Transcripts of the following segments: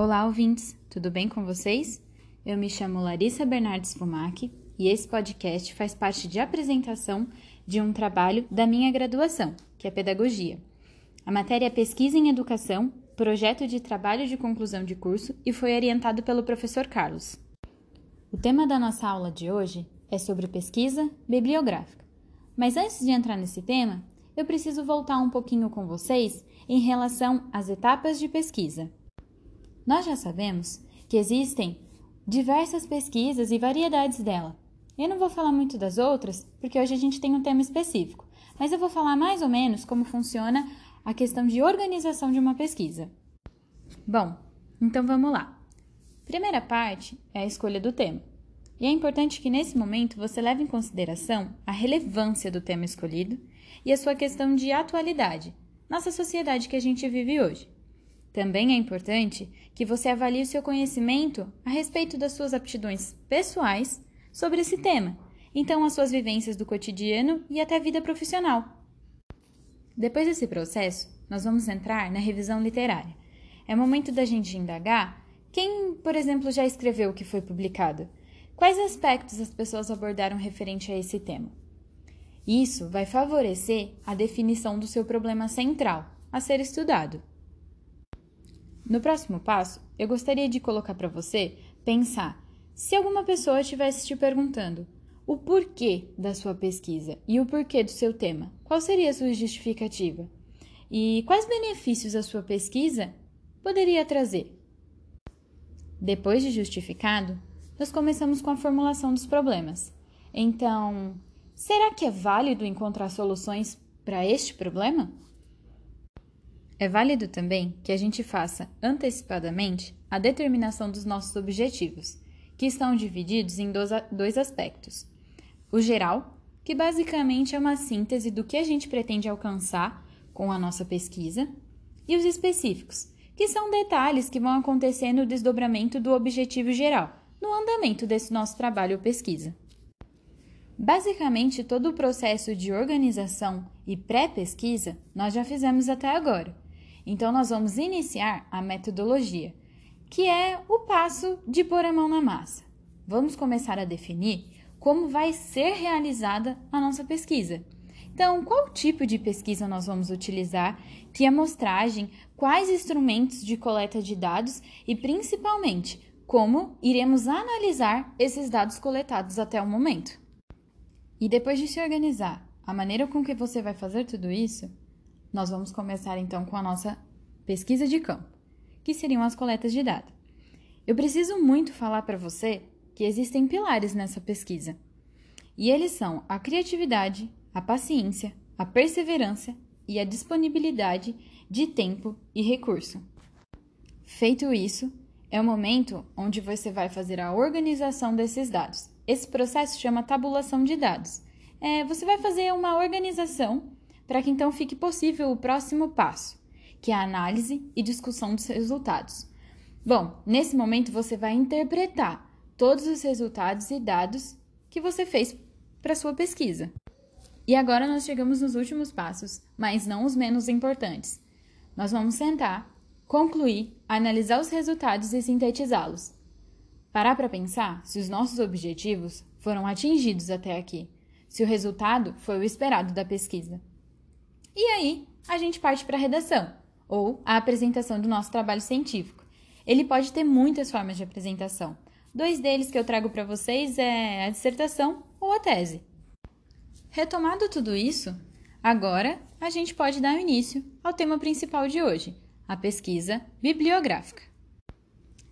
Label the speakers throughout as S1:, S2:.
S1: Olá, ouvintes, tudo bem com vocês? Eu me chamo Larissa Bernardes Fumac e esse podcast faz parte de apresentação de um trabalho da minha graduação, que é Pedagogia. A matéria é Pesquisa em Educação, projeto de trabalho de conclusão de curso e foi orientado pelo professor Carlos. O tema da nossa aula de hoje é sobre pesquisa bibliográfica. Mas antes de entrar nesse tema, eu preciso voltar um pouquinho com vocês em relação às etapas de pesquisa. Nós já sabemos que existem diversas pesquisas e variedades dela. Eu não vou falar muito das outras, porque hoje a gente tem um tema específico, mas eu vou falar mais ou menos como funciona a questão de organização de uma pesquisa. Bom, então vamos lá. Primeira parte é a escolha do tema. E é importante que nesse momento você leve em consideração a relevância do tema escolhido e a sua questão de atualidade, nossa sociedade que a gente vive hoje. Também é importante que você avalie o seu conhecimento a respeito das suas aptidões pessoais sobre esse tema, então as suas vivências do cotidiano e até a vida profissional. Depois desse processo, nós vamos entrar na revisão literária. É momento da gente indagar quem, por exemplo, já escreveu o que foi publicado. Quais aspectos as pessoas abordaram referente a esse tema? Isso vai favorecer a definição do seu problema central a ser estudado. No próximo passo, eu gostaria de colocar para você pensar se alguma pessoa estivesse te perguntando o porquê da sua pesquisa e o porquê do seu tema. Qual seria a sua justificativa? E quais benefícios a sua pesquisa poderia trazer? Depois de justificado, nós começamos com a formulação dos problemas. Então, será que é válido encontrar soluções para este problema? É válido também que a gente faça antecipadamente a determinação dos nossos objetivos, que estão divididos em dois aspectos o geral, que basicamente é uma síntese do que a gente pretende alcançar com a nossa pesquisa, e os específicos, que são detalhes que vão acontecer no desdobramento do objetivo geral, no andamento desse nosso trabalho ou pesquisa. Basicamente, todo o processo de organização e pré-pesquisa nós já fizemos até agora. Então, nós vamos iniciar a metodologia, que é o passo de pôr a mão na massa. Vamos começar a definir como vai ser realizada a nossa pesquisa. Então, qual tipo de pesquisa nós vamos utilizar, que amostragem, quais instrumentos de coleta de dados e, principalmente, como iremos analisar esses dados coletados até o momento. E depois de se organizar a maneira com que você vai fazer tudo isso, nós vamos começar então com a nossa pesquisa de campo, que seriam as coletas de dados. Eu preciso muito falar para você que existem pilares nessa pesquisa. E eles são a criatividade, a paciência, a perseverança e a disponibilidade de tempo e recurso. Feito isso, é o momento onde você vai fazer a organização desses dados. Esse processo chama tabulação de dados. É, você vai fazer uma organização para que então fique possível o próximo passo, que é a análise e discussão dos resultados. Bom, nesse momento você vai interpretar todos os resultados e dados que você fez para sua pesquisa. E agora nós chegamos nos últimos passos, mas não os menos importantes. Nós vamos sentar, concluir, analisar os resultados e sintetizá-los. Parar para pensar se os nossos objetivos foram atingidos até aqui, se o resultado foi o esperado da pesquisa. E aí, a gente parte para a redação, ou a apresentação do nosso trabalho científico. Ele pode ter muitas formas de apresentação, Dois deles que eu trago para vocês é a dissertação ou a tese. Retomado tudo isso, agora a gente pode dar início ao tema principal de hoje, a pesquisa bibliográfica.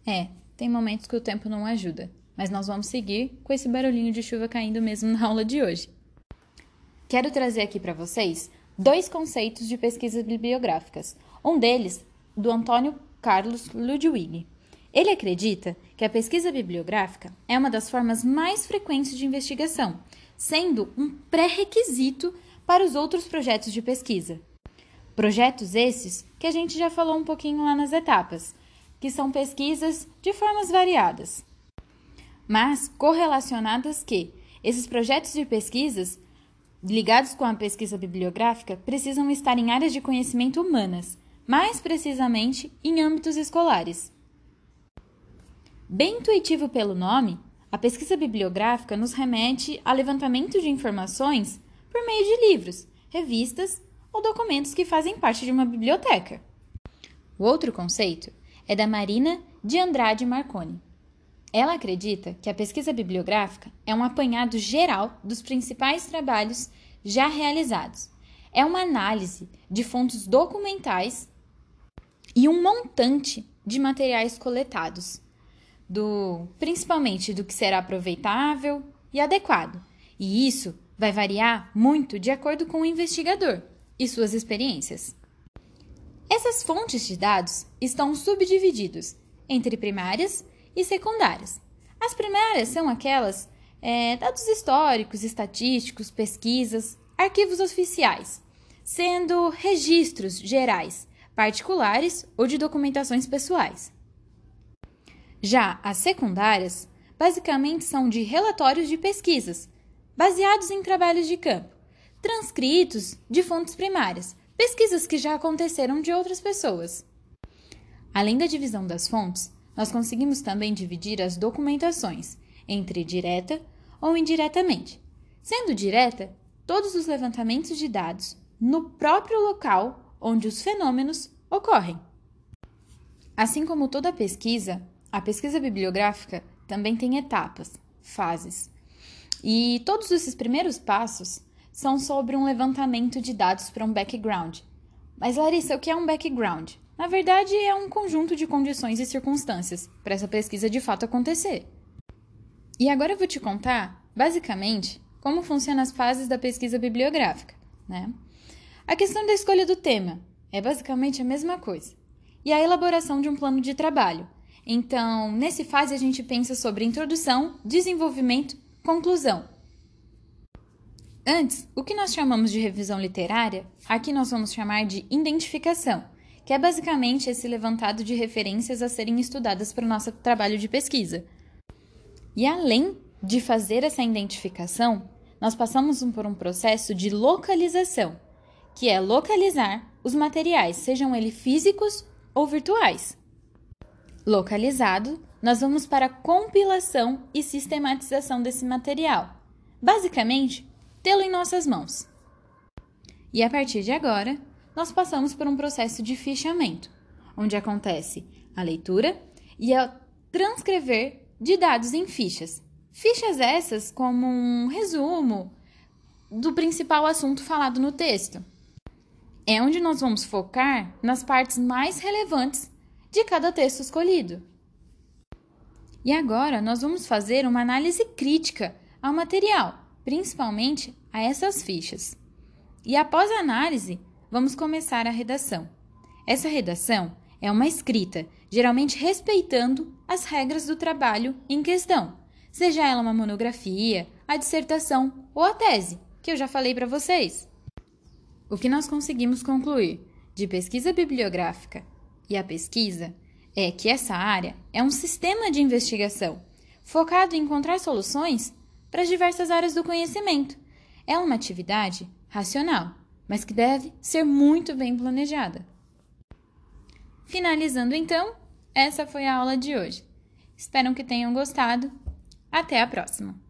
S1: É, tem momentos que o tempo não ajuda, mas nós vamos seguir com esse barulhinho de chuva caindo mesmo na aula de hoje. Quero trazer aqui para vocês dois conceitos de pesquisas bibliográficas. Um deles, do Antônio Carlos Ludwig. Ele acredita que a pesquisa bibliográfica é uma das formas mais frequentes de investigação, sendo um pré-requisito para os outros projetos de pesquisa. Projetos esses que a gente já falou um pouquinho lá nas etapas, que são pesquisas de formas variadas, mas correlacionadas que esses projetos de pesquisas ligados com a pesquisa bibliográfica precisam estar em áreas de conhecimento humanas, mais precisamente em âmbitos escolares. Bem intuitivo pelo nome, a pesquisa bibliográfica nos remete a levantamento de informações por meio de livros, revistas ou documentos que fazem parte de uma biblioteca. O outro conceito é da Marina de Andrade Marconi. Ela acredita que a pesquisa bibliográfica é um apanhado geral dos principais trabalhos já realizados. É uma análise de fontes documentais e um montante de materiais coletados, do principalmente do que será aproveitável e adequado. E isso vai variar muito de acordo com o investigador e suas experiências. Essas fontes de dados estão subdivididas entre primárias e secundárias. As primárias são aquelas é, dados históricos, estatísticos, pesquisas, arquivos oficiais, sendo registros gerais, particulares ou de documentações pessoais. Já as secundárias, basicamente são de relatórios de pesquisas, baseados em trabalhos de campo, transcritos de fontes primárias, pesquisas que já aconteceram de outras pessoas. Além da divisão das fontes, nós conseguimos também dividir as documentações entre direta ou indiretamente. Sendo direta, todos os levantamentos de dados no próprio local onde os fenômenos ocorrem. Assim como toda pesquisa, a pesquisa bibliográfica também tem etapas, fases. E todos esses primeiros passos são sobre um levantamento de dados para um background. Mas, Larissa, o que é um background? Na verdade, é um conjunto de condições e circunstâncias para essa pesquisa de fato acontecer. E agora eu vou te contar, basicamente, como funcionam as fases da pesquisa bibliográfica. Né? A questão da escolha do tema é basicamente a mesma coisa. E a elaboração de um plano de trabalho. Então, nesse fase, a gente pensa sobre introdução, desenvolvimento, conclusão. Antes, o que nós chamamos de revisão literária, aqui nós vamos chamar de identificação, que é basicamente esse levantado de referências a serem estudadas para o nosso trabalho de pesquisa. E além de fazer essa identificação, nós passamos por um processo de localização, que é localizar os materiais, sejam eles físicos ou virtuais. Localizado, nós vamos para a compilação e sistematização desse material. Basicamente, tê-lo em nossas mãos. E a partir de agora, nós passamos por um processo de fichamento, onde acontece a leitura e a transcrever de dados em fichas. Fichas essas como um resumo do principal assunto falado no texto. É onde nós vamos focar nas partes mais relevantes de cada texto escolhido. E agora nós vamos fazer uma análise crítica ao material principalmente a essas fichas. E após a análise, vamos começar a redação. Essa redação é uma escrita, geralmente respeitando as regras do trabalho em questão, seja ela uma monografia, a dissertação ou a tese, que eu já falei para vocês. O que nós conseguimos concluir de pesquisa bibliográfica e a pesquisa é que essa área é um sistema de investigação focado em encontrar soluções para as diversas áreas do conhecimento. É uma atividade racional, mas que deve ser muito bem planejada. Finalizando então, essa foi a aula de hoje. Espero que tenham gostado. Até a próxima!